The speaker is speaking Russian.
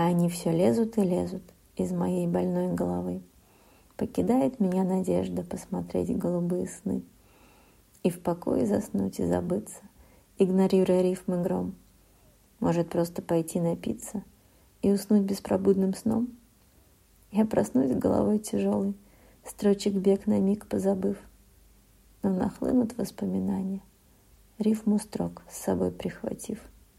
А они все лезут и лезут из моей больной головы. Покидает меня надежда посмотреть голубые сны и в покое заснуть и забыться, игнорируя рифмы гром. Может, просто пойти напиться и уснуть беспробудным сном? Я проснусь головой тяжелой, строчек бег на миг позабыв. Но нахлынут воспоминания, рифму строк с собой прихватив —